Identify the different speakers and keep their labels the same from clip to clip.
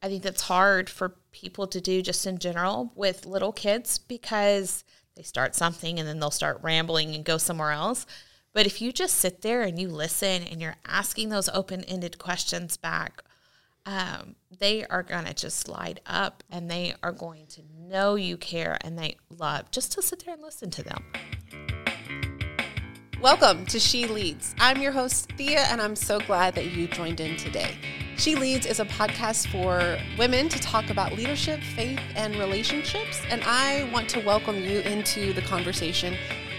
Speaker 1: I think that's hard for people to do just in general with little kids because they start something and then they'll start rambling and go somewhere else. But if you just sit there and you listen and you're asking those open ended questions back, um, they are going to just light up and they are going to know you care and they love just to sit there and listen to them.
Speaker 2: Welcome to She Leads. I'm your host, Thea, and I'm so glad that you joined in today. She Leads is a podcast for women to talk about leadership, faith, and relationships, and I want to welcome you into the conversation.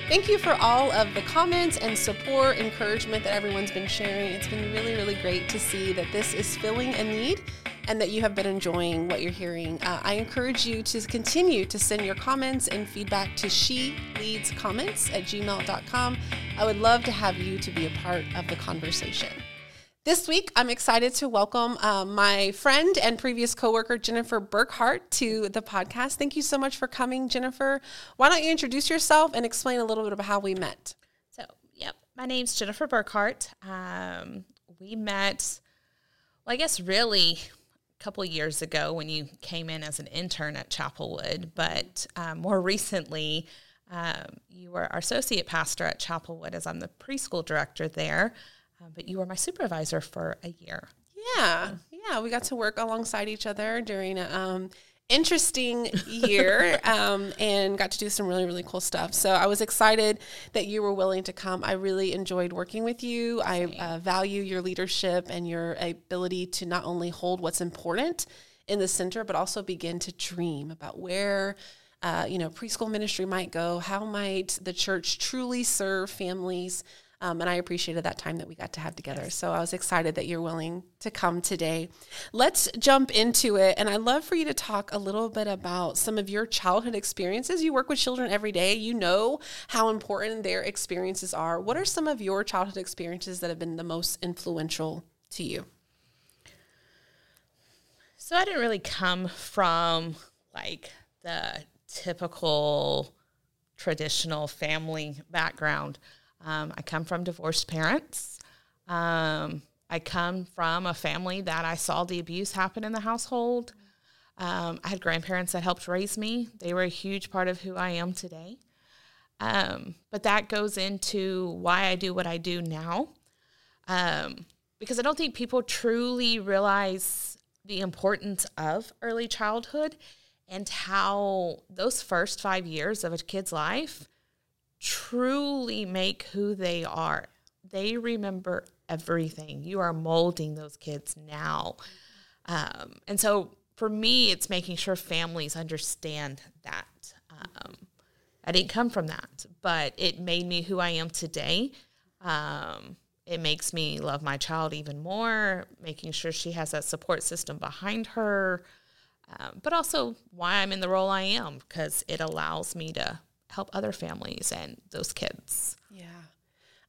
Speaker 2: Thank you for all of the comments and support, encouragement that everyone's been sharing. It's been really, really great to see that this is filling a need and that you have been enjoying what you're hearing. Uh, I encourage you to continue to send your comments and feedback to she leads comments at gmail.com. I would love to have you to be a part of the conversation. This week, I'm excited to welcome uh, my friend and previous coworker, Jennifer Burkhart, to the podcast. Thank you so much for coming, Jennifer. Why don't you introduce yourself and explain a little bit about how we met?
Speaker 1: So, yep, my name's Jennifer Burkhart. Um, we met, well, I guess really a couple years ago when you came in as an intern at Chapelwood, but um, more recently, um, you were our associate pastor at Chapelwood as I'm the preschool director there, uh, but you were my supervisor for a year.
Speaker 2: Yeah, yeah, we got to work alongside each other during um, interesting year um, and got to do some really, really cool stuff. So I was excited that you were willing to come. I really enjoyed working with you. I uh, value your leadership and your ability to not only hold what's important in the center, but also begin to dream about where. Uh, you know, preschool ministry might go. How might the church truly serve families um, and I appreciated that time that we got to have together. Yes. So I was excited that you're willing to come today. Let's jump into it. And I'd love for you to talk a little bit about some of your childhood experiences. You work with children every day, you know how important their experiences are. What are some of your childhood experiences that have been the most influential to you?
Speaker 1: So I didn't really come from like the typical traditional family background. Um, I come from divorced parents. Um, I come from a family that I saw the abuse happen in the household. Um, I had grandparents that helped raise me. They were a huge part of who I am today. Um, but that goes into why I do what I do now. Um, because I don't think people truly realize the importance of early childhood and how those first five years of a kid's life truly make who they are. They remember everything. You are molding those kids now. Um, and so for me, it's making sure families understand that. Um, I didn't come from that, but it made me who I am today. Um, it makes me love my child even more, making sure she has that support system behind her, um, but also why I'm in the role I am, because it allows me to help other families and those kids.
Speaker 2: Yeah.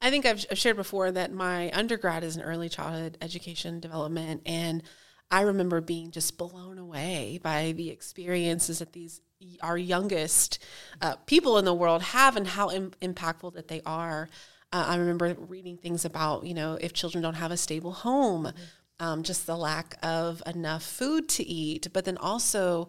Speaker 2: I think I've, shared before that my undergrad is in early childhood education development. And I remember being just blown away by the experiences that these our youngest uh, people in the world have and how Im- impactful that they are. Uh, I remember reading things about, you know, if children don't have a stable home, mm-hmm. um, just the lack of enough food to eat, but then also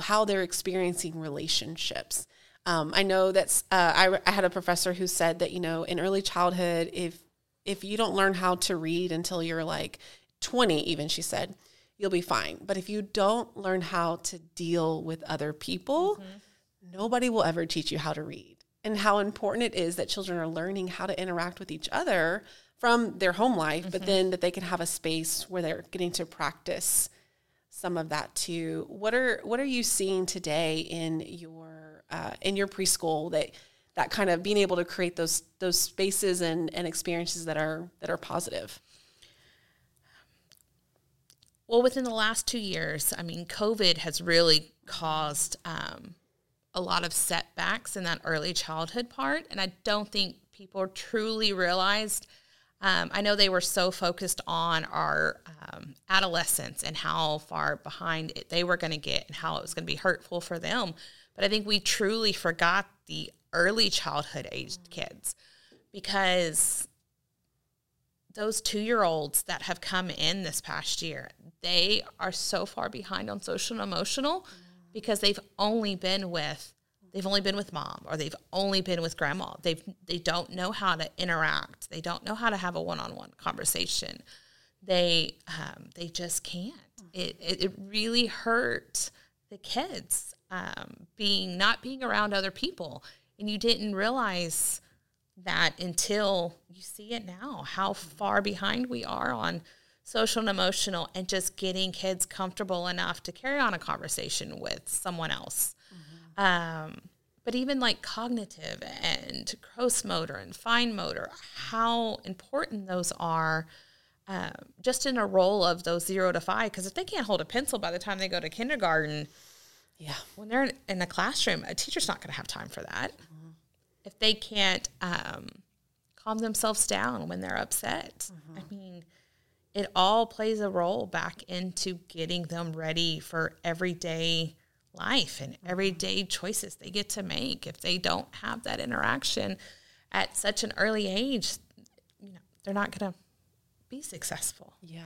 Speaker 2: how they're experiencing relationships. Um, I know that's uh, I, I had a professor who said that you know in early childhood if if you don't learn how to read until you're like 20 even she said you'll be fine but if you don't learn how to deal with other people mm-hmm. nobody will ever teach you how to read and how important it is that children are learning how to interact with each other from their home life mm-hmm. but then that they can have a space where they're getting to practice some of that too what are what are you seeing today in your uh, in your preschool that that kind of being able to create those those spaces and, and experiences that are that are positive?
Speaker 1: Well within the last two years i mean covid has really caused um, a lot of setbacks in that early childhood part. And i don't think people truly realized um, i know they were so focused on our um, adolescence and how far behind it they were going to get and how it was going to be hurtful for them but I think we truly forgot the early childhood aged mm. kids because those two year olds that have come in this past year, they are so far behind on social and emotional mm. because they've only been with they've only been with mom or they've only been with grandma. They've they don't know how to interact. They don't know how to have a one-on-one conversation. They um, they just can't. Mm. It, it it really hurt the kids um, being not being around other people, and you didn't realize that until you see it now how far behind we are on social and emotional and just getting kids comfortable enough to carry on a conversation with someone else. Um, but even like cognitive and gross motor and fine motor how important those are um, just in a role of those zero to five because if they can't hold a pencil by the time they go to kindergarten
Speaker 2: Yeah.
Speaker 1: when they're in a classroom, a teacher's not going to have time for that. Mm-hmm. If they can't um, calm themselves down when they're upset, I mm-hmm. mean, it all plays a role back into getting them ready for everyday life and mm-hmm. everyday choices they get to make. If they don't have that interaction at such an early age, you know, they're not going to be successful.
Speaker 2: Yeah.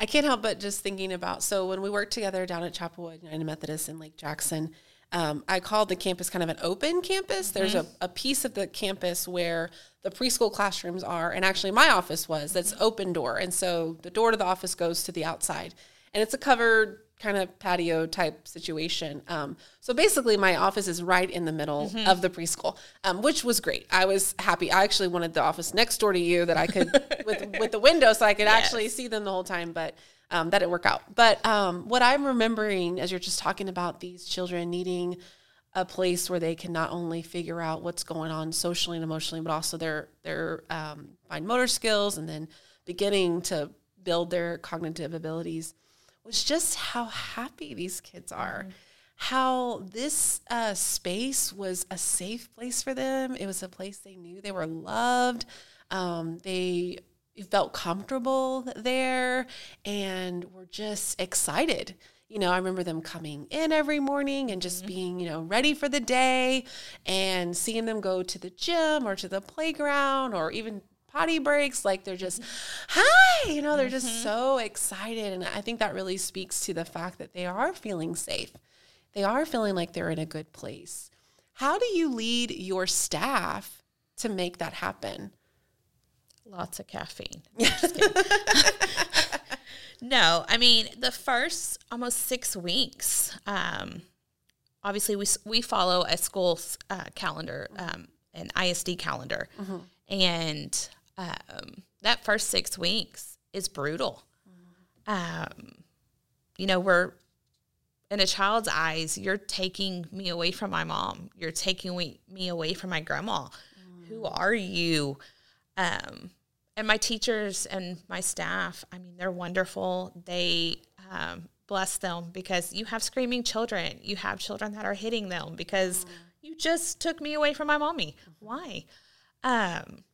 Speaker 2: I can't help but just thinking about so when we worked together down at Chapelwood United Methodist in Lake Jackson, um, I called the campus kind of an open campus. There's a, a piece of the campus where the preschool classrooms are, and actually my office was that's open door. And so the door to the office goes to the outside, and it's a covered kind of patio type situation. Um, so basically, my office is right in the middle of the preschool, um, which was great. I was happy. I actually wanted the office next door to you that I could with with the window, so I could actually see them the whole time. But um, that didn't work out. But um, what I'm remembering as you're just talking about these children needing a place where they can not only figure out what's going on socially and emotionally, but also their their um, fine motor skills, and then beginning to build their cognitive abilities was just how happy these kids are. How this uh, space was a safe place for them. It was a place they knew they were loved. Um, they felt comfortable there and were just excited. You know, I remember them coming in every morning and just being, you know, ready for the day and seeing them go to the gym or to the playground or even potty breaks like they're just hi you know they're just so excited and i think that really speaks to the fact that they are feeling safe. They are feeling like they're in a good place. How do you lead your staff to make that happen?
Speaker 1: Lots of caffeine. No, I mean the first almost six weeks. Um, obviously, we we follow a school uh, calendar, um, an ISD calendar, and um, that first six weeks is brutal. Um, you know, we're in a child's eyes. You're taking me away from my mom. You're taking me away from my grandma. Who are you? um, and my teachers and my staff i mean they're wonderful they um, bless them because you have screaming children you have children that are hitting them because you just took me away from my mommy why um,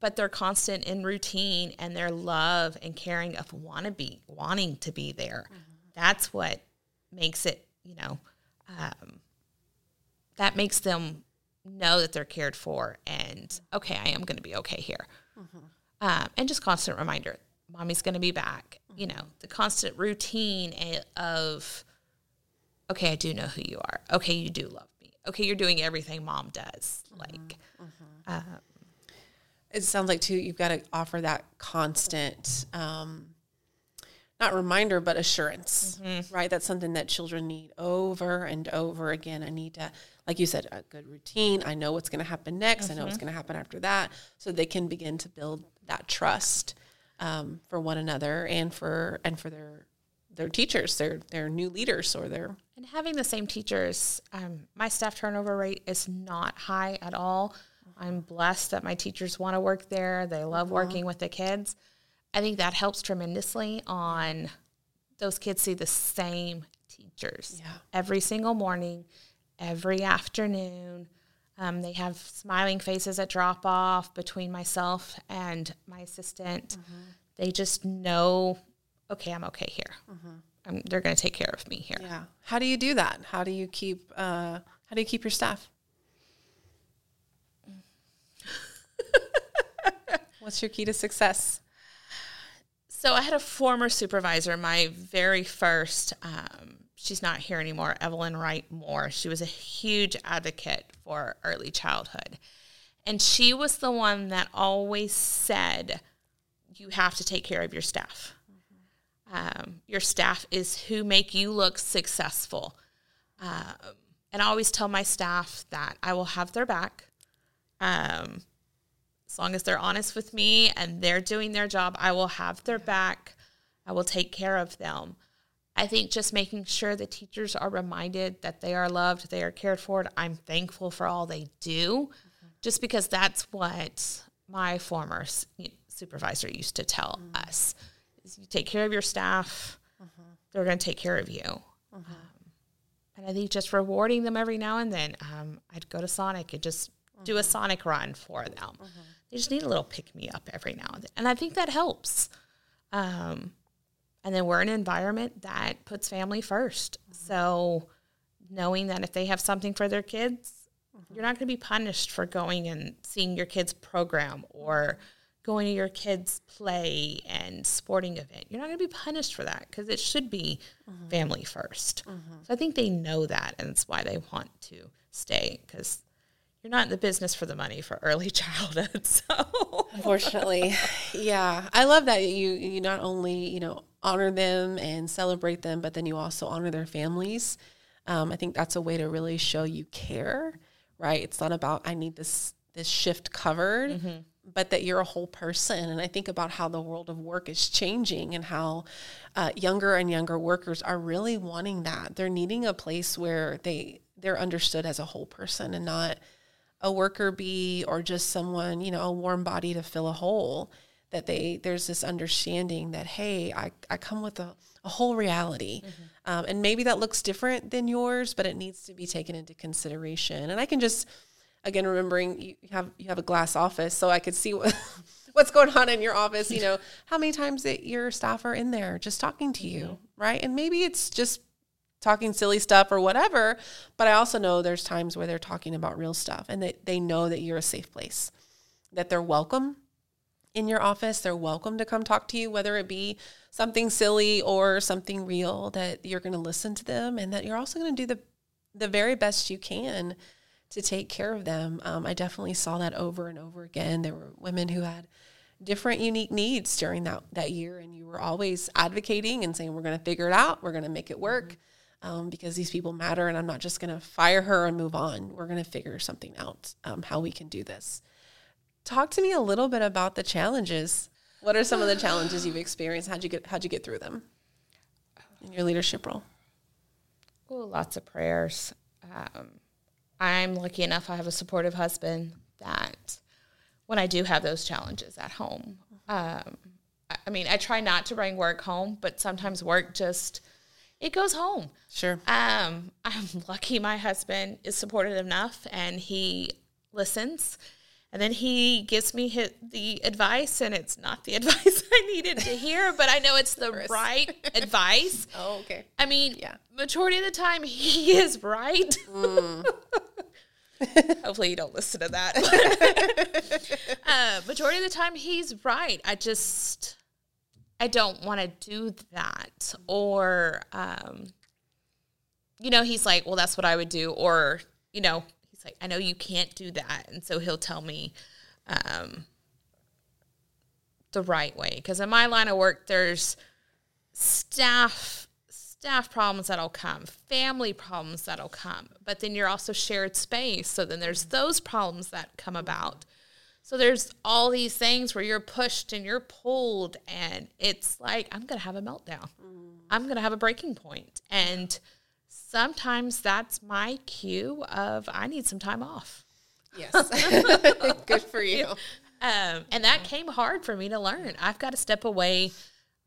Speaker 1: but they're constant in routine and their love and caring of want to be wanting to be there. Mm-hmm. That's what makes it you know um, that makes them know that they're cared for and okay i am going to be okay here. Mm-hmm. Um, and just constant reminder mommy's going to be back you mm-hmm. know the constant routine of okay i do know who you are. Okay you do love me. Okay you're doing everything mom does like um,
Speaker 2: it sounds like too you've got to offer that constant um, not reminder but assurance right? That's something that children need over and over again. I need to like you said a good routine. I know what's going to happen next. I know what's going to happen after that. So they can begin to build that trust um, for one another and for and for their their teachers their their new leaders or their
Speaker 1: and having the same teachers um, my staff turnover rate is not high at all i'm blessed that my teachers want to work there. They love working with the kids. I think that helps tremendously on those kids see the same teachers
Speaker 2: Yeah.
Speaker 1: every single morning every afternoon. Um, they have smiling faces at drop off between myself and my assistant. They just know okay i'm okay here. Um, they're going to take care of me here.
Speaker 2: Yeah. How do you do that? How do you keep uh, how do you keep your staff what's your key to success
Speaker 1: So I had a former supervisor, my very first. Um, she's not here anymore. Evelyn Wright Moore. She was a huge advocate for early childhood, and she was the one that always said, "You have to take care of your staff. Um, your staff is who make you look successful." Um, and I always tell my staff that I will have their back. Um, as long as they're honest with me and they're doing their job, I will have their back. I will take care of them. I think just making sure the teachers are reminded that they are loved, they are cared for. I'm thankful for all they do, mm-hmm. just because that's what my former supervisor used to tell mm-hmm. us: is you take care of your staff, mm-hmm. they're going to take care of you. Um, and I think just rewarding them every now and then. Um, I'd go to Sonic and just do a Sonic run for them. They just need a little pick me up every now and then. And I think that helps. Um, and then we're in an environment that puts family 1st mm-hmm. So knowing that if they have something for their kids, mm-hmm. you're not going to be punished for going and seeing your kids program or going to your kids play and sporting event. You're not going to be punished for that because it should be mm-hmm. family 1st So I think they know that and it's why they want to stay because you're not in the business for the money for early childhood. So
Speaker 2: unfortunately, yeah, I love that you you not only you know honor them and celebrate them, but then you also honor their families. Um, I think that's a way to really show you care, right? It's not about I need this this shift covered, mm-hmm. but that you're a whole person. And I think about how the world of work is changing and how uh, younger and younger workers are really wanting that. They're needing a place where they they're understood as a whole person and not a worker bee or just someone, you know, a warm body to fill a hole. That they there's this understanding that hey, I, I come with a, a whole reality, mm-hmm. um, and maybe that looks different than yours, but it needs to be taken into consideration. And I can just again remembering you have you have a glass office, so I could see what what's going on in your office. You know how many times that your staff are in there just talking to you, mm-hmm. right? And maybe it's just talking silly stuff or whatever. But I also know there's times where they're talking about real stuff and that they know that you're a safe place, that they're welcome in your office. They're welcome to come talk to you, whether it be something silly or something real, that you're going to listen to them and that you're also going to do the, the very best you can to take care of them. Um, I definitely saw that over and over again. There were women who had different unique needs during that, that year and you were always advocating and saying we're going to figure it out we're going to make it work um, because these people matter and I'm not just going to fire her and move on. We're going to figure something out um, how we can do this. Talk to me a little bit about the challenges. What are some of the challenges you've experienced? How'd you get how'd you get through them in your leadership role?
Speaker 1: Oh, lots of prayers. Um, I'm lucky enough I have a supportive husband that when I do have those challenges at home, um, I mean, I try not to bring work home, but sometimes work just it goes home.
Speaker 2: Sure.
Speaker 1: Um, I'm lucky my husband is supportive enough and he listens. And then he gives me his, the advice, and it's not the advice I needed to hear, but I know it's the right advice.
Speaker 2: Oh, okay.
Speaker 1: I mean, yeah. majority of the time he is right. Mm. Hopefully you don't listen to that. uh, majority of the time he's right. I just I don't want to do that. Or, um, you know, he's like, well, that's what I would do. Or, you know, he's like, I know you can't do that. And so he'll tell me um, the right way. Because in my line of work, there's staff staff problems that'll come, family problems that'll come, but then you're also shared space. So then there's those problems that come about. So there's all these things where you're pushed and you're pulled, and it's like, I'm going to have a meltdown. Mm. I'm going to have a breaking point. And sometimes that's my cue of I need some time off.
Speaker 2: Yes. Good for you.
Speaker 1: Um, and that came hard for me to learn. I've got to step away.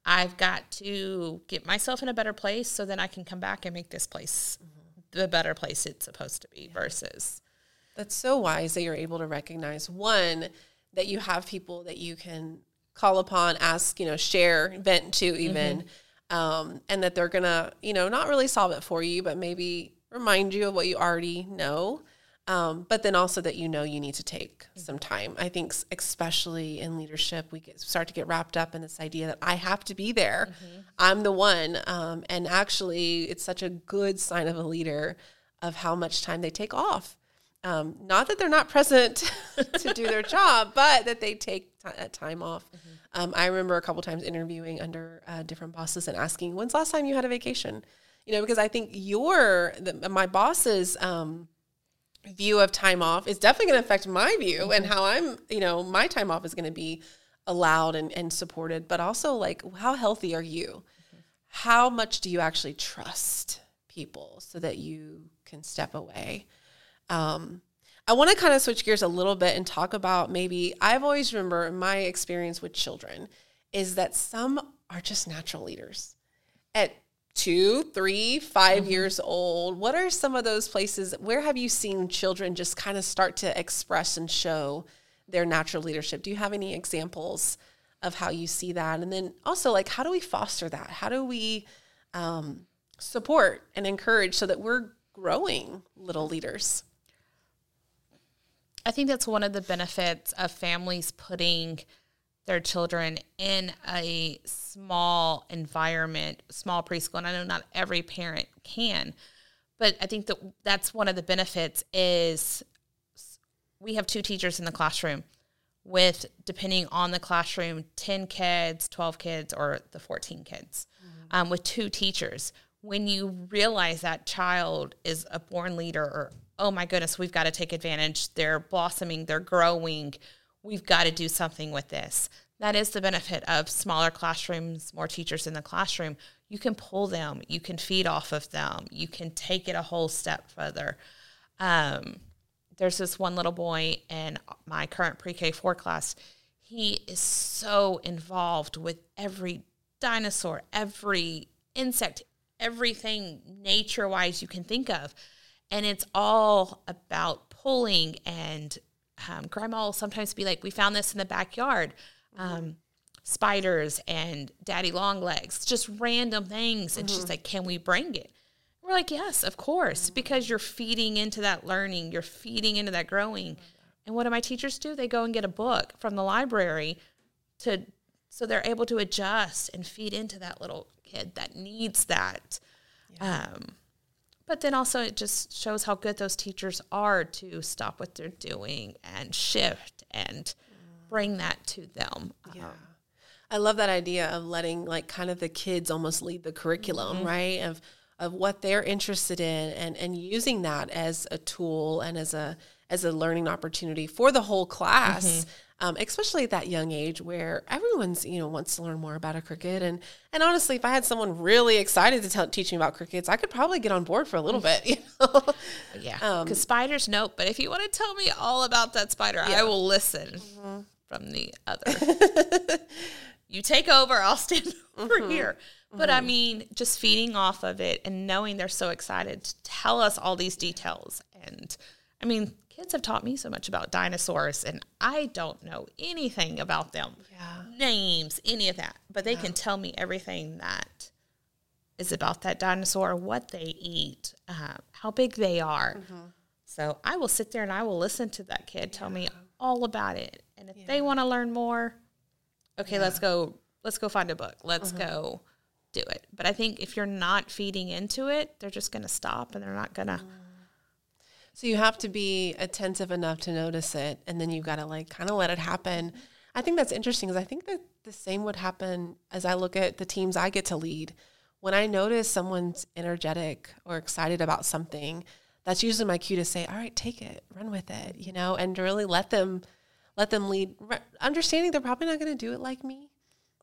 Speaker 1: I've got to get myself in a better place so then I can come back and make this place mm-hmm. the better place it's supposed to be versus
Speaker 2: that's so wise that you're able to recognize one that you have people that you can call upon, ask, you know, share, vent to even, mm-hmm. um, and that they're gonna, you know, not really solve it for you, but maybe remind you of what you already know. Um, but then also that you know you need to take some time. I think, especially in leadership, we get, start to get wrapped up in this idea that I have to be there. Mm-hmm. I'm the one. Um, and actually, it's such a good sign of a leader of how much time they take off. Um, not that they're not present to do their job, but that they take t- uh, time off. Mm-hmm. Um, I remember a couple times interviewing under uh, different bosses and asking, "When's last time you had a vacation?" You know, because I think your the, my boss's um, view of time off is definitely going to affect my view mm-hmm. and how I'm, you know, my time off is going to be allowed and, and supported. But also, like, how healthy are you? Mm-hmm. How much do you actually trust people so that you can step away? Um, I want to kind of switch gears a little bit and talk about maybe I've always remember my experience with children is that some are just natural leaders. At two, three, five mm-hmm. years old, what are some of those places? Where have you seen children just kind of start to express and show their natural leadership? Do you have any examples of how you see that? And then also, like, how do we foster that? How do we um, support and encourage so that we're growing little leaders?
Speaker 1: I think that's one of the benefits of families putting their children in a small environment, small preschool. And I know not every parent can, but I think that that's one of the benefits is we have two teachers in the classroom with depending on the classroom 10 kids 12 kids or the 14 kids mm-hmm. um, with two teachers when you realize that child is a born leader or oh my goodness, we've got to take advantage. They're blossoming, they're growing. We've got to do something with this. That is the benefit of smaller classrooms, more teachers in the classroom. You can pull them, you can feed off of them, you can take it a whole step further. Um, there's this one little boy in my current pre K 4 class. He is so involved with every dinosaur, every insect, everything nature wise you can think of and it's all about pulling and um, grandma will sometimes be like we found this in the backyard. Um, spiders and daddy long legs just random things. And mm-hmm. she's like can we bring it? We're like yes of course because you're feeding into that learning. You're feeding into that growing. And what do my teachers do? They go and get a book from the library to so they're able to adjust and feed into that little kid that needs that yeah. um, but then also it just shows how good those teachers are to stop what they're doing and shift and bring that to them.
Speaker 2: Yeah. Um, I love that idea of letting like kind of the kids almost lead the curriculum, mm-hmm. right? Of of what they're interested in and and using that as a tool and as a as a learning opportunity for the whole class. Mm-hmm um, especially at that young age where everyone's you know wants to learn more about a cricket and and honestly if i had someone really excited to tell, teach me about crickets i could probably get on board for a little bit you know
Speaker 1: yeah because um, spiders nope but if you want to tell me all about that spider yeah. i will listen mm-hmm. from the other you take over i'll stand over mm-hmm. here but mm-hmm. i mean just feeding off of it and knowing they're so excited to tell us all these details and i mean kids have taught me so much about dinosaurs and I don't know anything about them. Yeah. Names, any of that. But they yeah. can tell me everything that is about that dinosaur, what they eat, uh, how big they are. Mm-hmm. So I will sit there and I will listen to that kid tell yeah. me all about it. And if they want to learn more, okay, let's go let's go find a book. Let's mm-hmm. go do it. But I think if you're not feeding into it, they're just going to stop and they're not going to mm
Speaker 2: so you have to be attentive enough to notice it, and then you've got to like kind of let it happen. I think that's interesting because I think that the same would happen as I look at the teams I get to lead. When I notice someone's energetic or excited about something, that's usually my cue to say, "All right, take it, run with it," you know, and really let them let them lead, understanding they're probably not going to do it like me,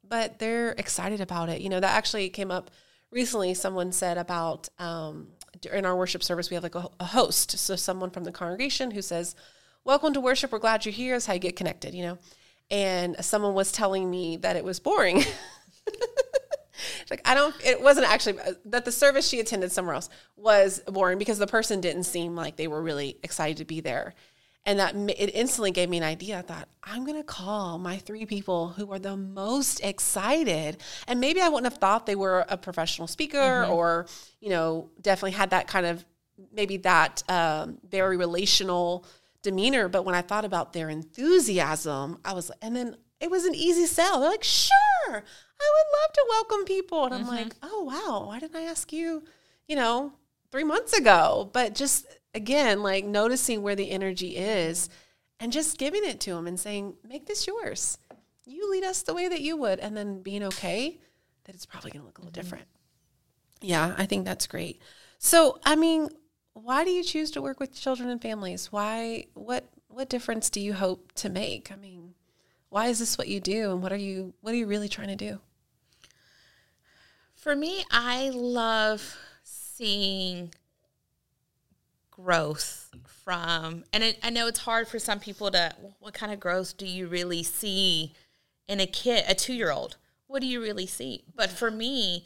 Speaker 2: but they're excited about it. You know, that actually came up recently. Someone said about um, in our worship service, we have like a, a, host. So someone from the congregation who says, Welcome to worship. We're glad you're here. Is how you get connected, you know? And someone was telling me that it was boring. like, I don't, it wasn't actually uh, that the service she attended somewhere else was boring because the person didn't seem like they were really excited to be there. And that it instantly gave me an idea. I thought, I'm going to call my three people who are the most excited. And maybe I wouldn't have thought they were a professional speaker mm-hmm. or, you know, definitely had that kind of maybe that um, very relational demeanor. But when I thought about their enthusiasm, I was, and then it was an easy sell. They're like, sure, I would love to welcome people. And I'm mm-hmm. like, oh, wow, why didn't I ask you, you know, three months ago? But just again, like noticing where the energy is and just giving it to them and saying, make this yours. You lead us the way that you would. And then being okay that it's probably going to look a little mm-hmm. different. Yeah, I think that's great. So, I mean, why do you choose to work with children and families? Why what what difference do you hope to make? I mean, why is this what you do and what are you what are you really trying to do?
Speaker 1: For me, I love seeing growth from and it, I know it's hard for some people to what kind of growth do you really see in a kid, a 2-year-old? What do you really see? But for me,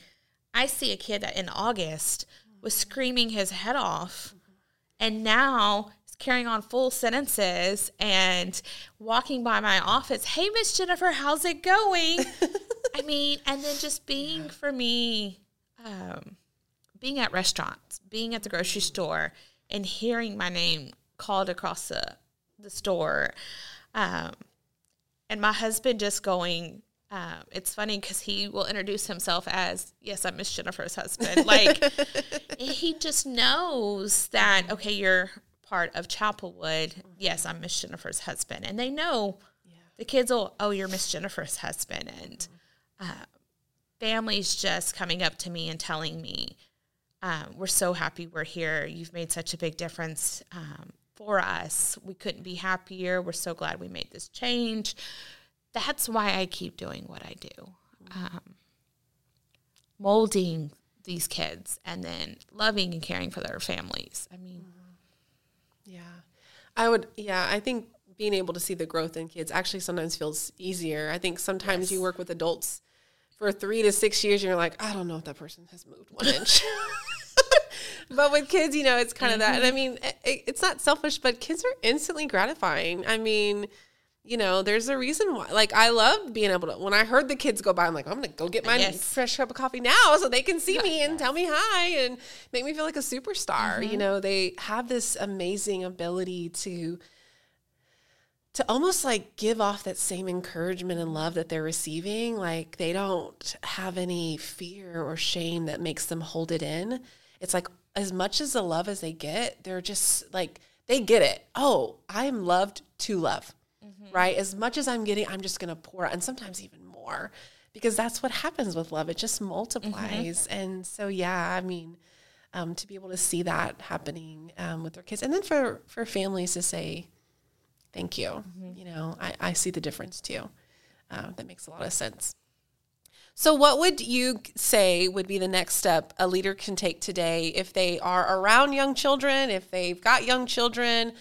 Speaker 1: I see a kid that in August was screaming his head off and now carrying on full sentences and walking by my office. Hey, Miss Jennifer, how's it going? I mean, and then just being for me, um, being at restaurants, being at the grocery store, and hearing my name called across the the store, um, and my husband just going, um, it's funny because he will introduce himself as, "Yes, I'm Miss Jennifer's husband." Like he just knows that. Okay, you're part of Chapelwood. Yes, I'm Miss Jennifer's husband, and they know yeah. the kids will. Oh, you're Miss Jennifer's husband, and uh, families just coming up to me and telling me, um, "We're so happy we're here. You've made such a big difference." Um, for us, we couldn't be happier. We're so glad we made this change that's why I keep doing what I do. Um, molding these kids and then loving and caring for their families. I mean,
Speaker 2: yeah, I would, yeah, I think being able to see the growth in kids actually sometimes feels easier. I think sometimes yes. you work with adults for three to six years you're like, I don't know if that person has moved one inch. but with kids, you know, it's kind of mm-hmm. that. And I mean, it, it's not selfish, but kids are instantly gratifying. I mean, you know, there's a reason why. Like, I love being able to. When I heard the kids go by, I'm like, I'm gonna go get my yes. fresh cup of coffee now, so they can see me and tell me hi and make me feel like a superstar. Mm-hmm. You know, they have this amazing ability to to almost like give off that same encouragement and love that they're receiving. Like, they don't have any fear or shame that makes them hold it in. It's like as much as the love as they get, they're just like they get it. Oh, I am loved to love mm-hmm. right? As much as I'm getting, I'm just going to pour, and sometimes even more, because that's what happens with love. It just multiplies. Mm-hmm. And so, yeah, I mean, um, to be able to see that happening um, with their kids, and then for for families to say, "Thank you," mm-hmm. you know, I, I see the difference too. Uh, that makes a lot of sense. So, what would you say would be the next step a leader can take today if they are around young children, if they've got young children,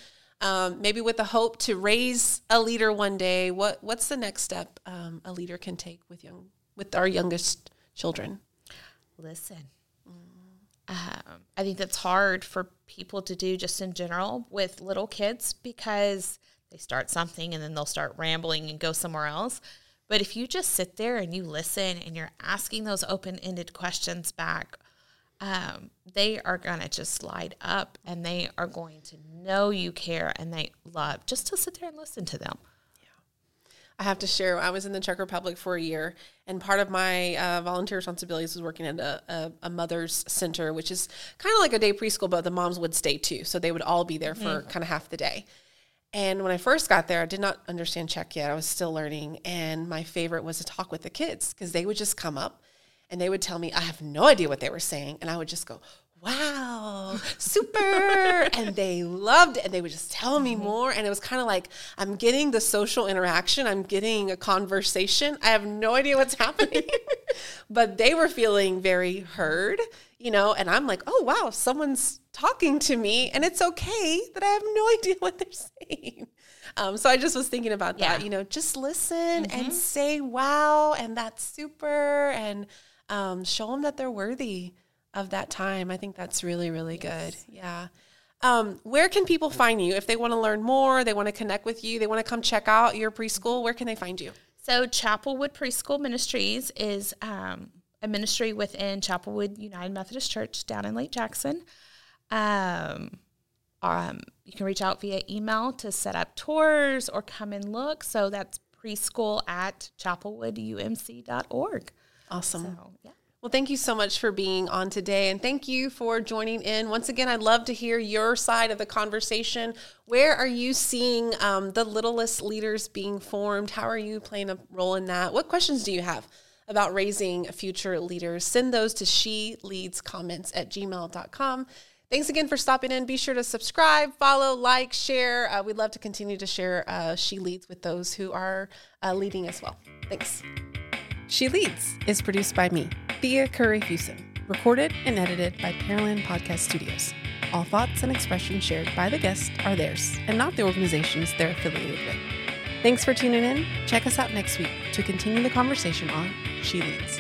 Speaker 2: um, maybe with the hope to raise a leader one day what what's the next step um, a leader can take with young with our youngest children
Speaker 1: listen um, i think that's hard for people to do just in general with little kids because they start something and then they'll start rambling and go somewhere else but if you just sit there and you listen and you're asking those open-ended questions back um, they are going to just light up and they are going to know you care and they love just to sit there and listen to them.
Speaker 2: Yeah. I have to share, I was in the Czech Republic for a year, and part of my uh, volunteer responsibilities was working at a, a, a mother's center, which is kind of like a day preschool, but the moms would stay too. So they would all be there for mm-hmm. kind of half the day. And when I first got there, I did not understand Czech yet. I was still learning. And my favorite was to talk with the kids because they would just come up and they would tell me I have no idea what they were saying, and I would just go, "Wow, super!" and they loved it, and they would just tell me mm-hmm. more, and it was kind of like I'm getting the social interaction, I'm getting a conversation. I have no idea what's happening, but they were feeling very heard, you know, and I'm like, "Oh wow, someone's talking to me, and it's okay that I have no idea what they're saying." Um, so I just was thinking about yeah. that, you know, just listen mm-hmm. and say wow, and that's super, and um, show them that they're worthy of that time. I think that's really, really yes. good. Yeah. Um, where can people find you if they want to learn more, they want to connect with you, they want to come check out your preschool? Where can they find you?
Speaker 1: So, Chapelwood Preschool Ministries is um, a ministry within Chapelwood United Methodist Church down in Lake Jackson. Um, um, you can reach out via email to set up tours or come and look. So that's preschool at chapelwoodumc.org.
Speaker 2: Awesome.
Speaker 1: So, yeah.
Speaker 2: Well, thank you so much for being on today. And thank you for joining in. Once again, I'd love to hear your side of the conversation. Where are you seeing um, the littlest leaders being formed? How are you playing a role in that? What questions do you have about raising future leaders? Send those to she leads comments at gmail.com. Thanks again for stopping in. Be sure to subscribe, follow, like, share. Uh, we'd love to continue to share uh, She Leads with those who are uh, leading as well. Thanks. She Leads is produced by me, Thea Curry Fuson, recorded and edited by Pearland Podcast Studios. All thoughts and expressions shared by the guest are theirs and not the organizations they're affiliated with. Thanks for tuning in. Check us out next week to continue the conversation on She Leads.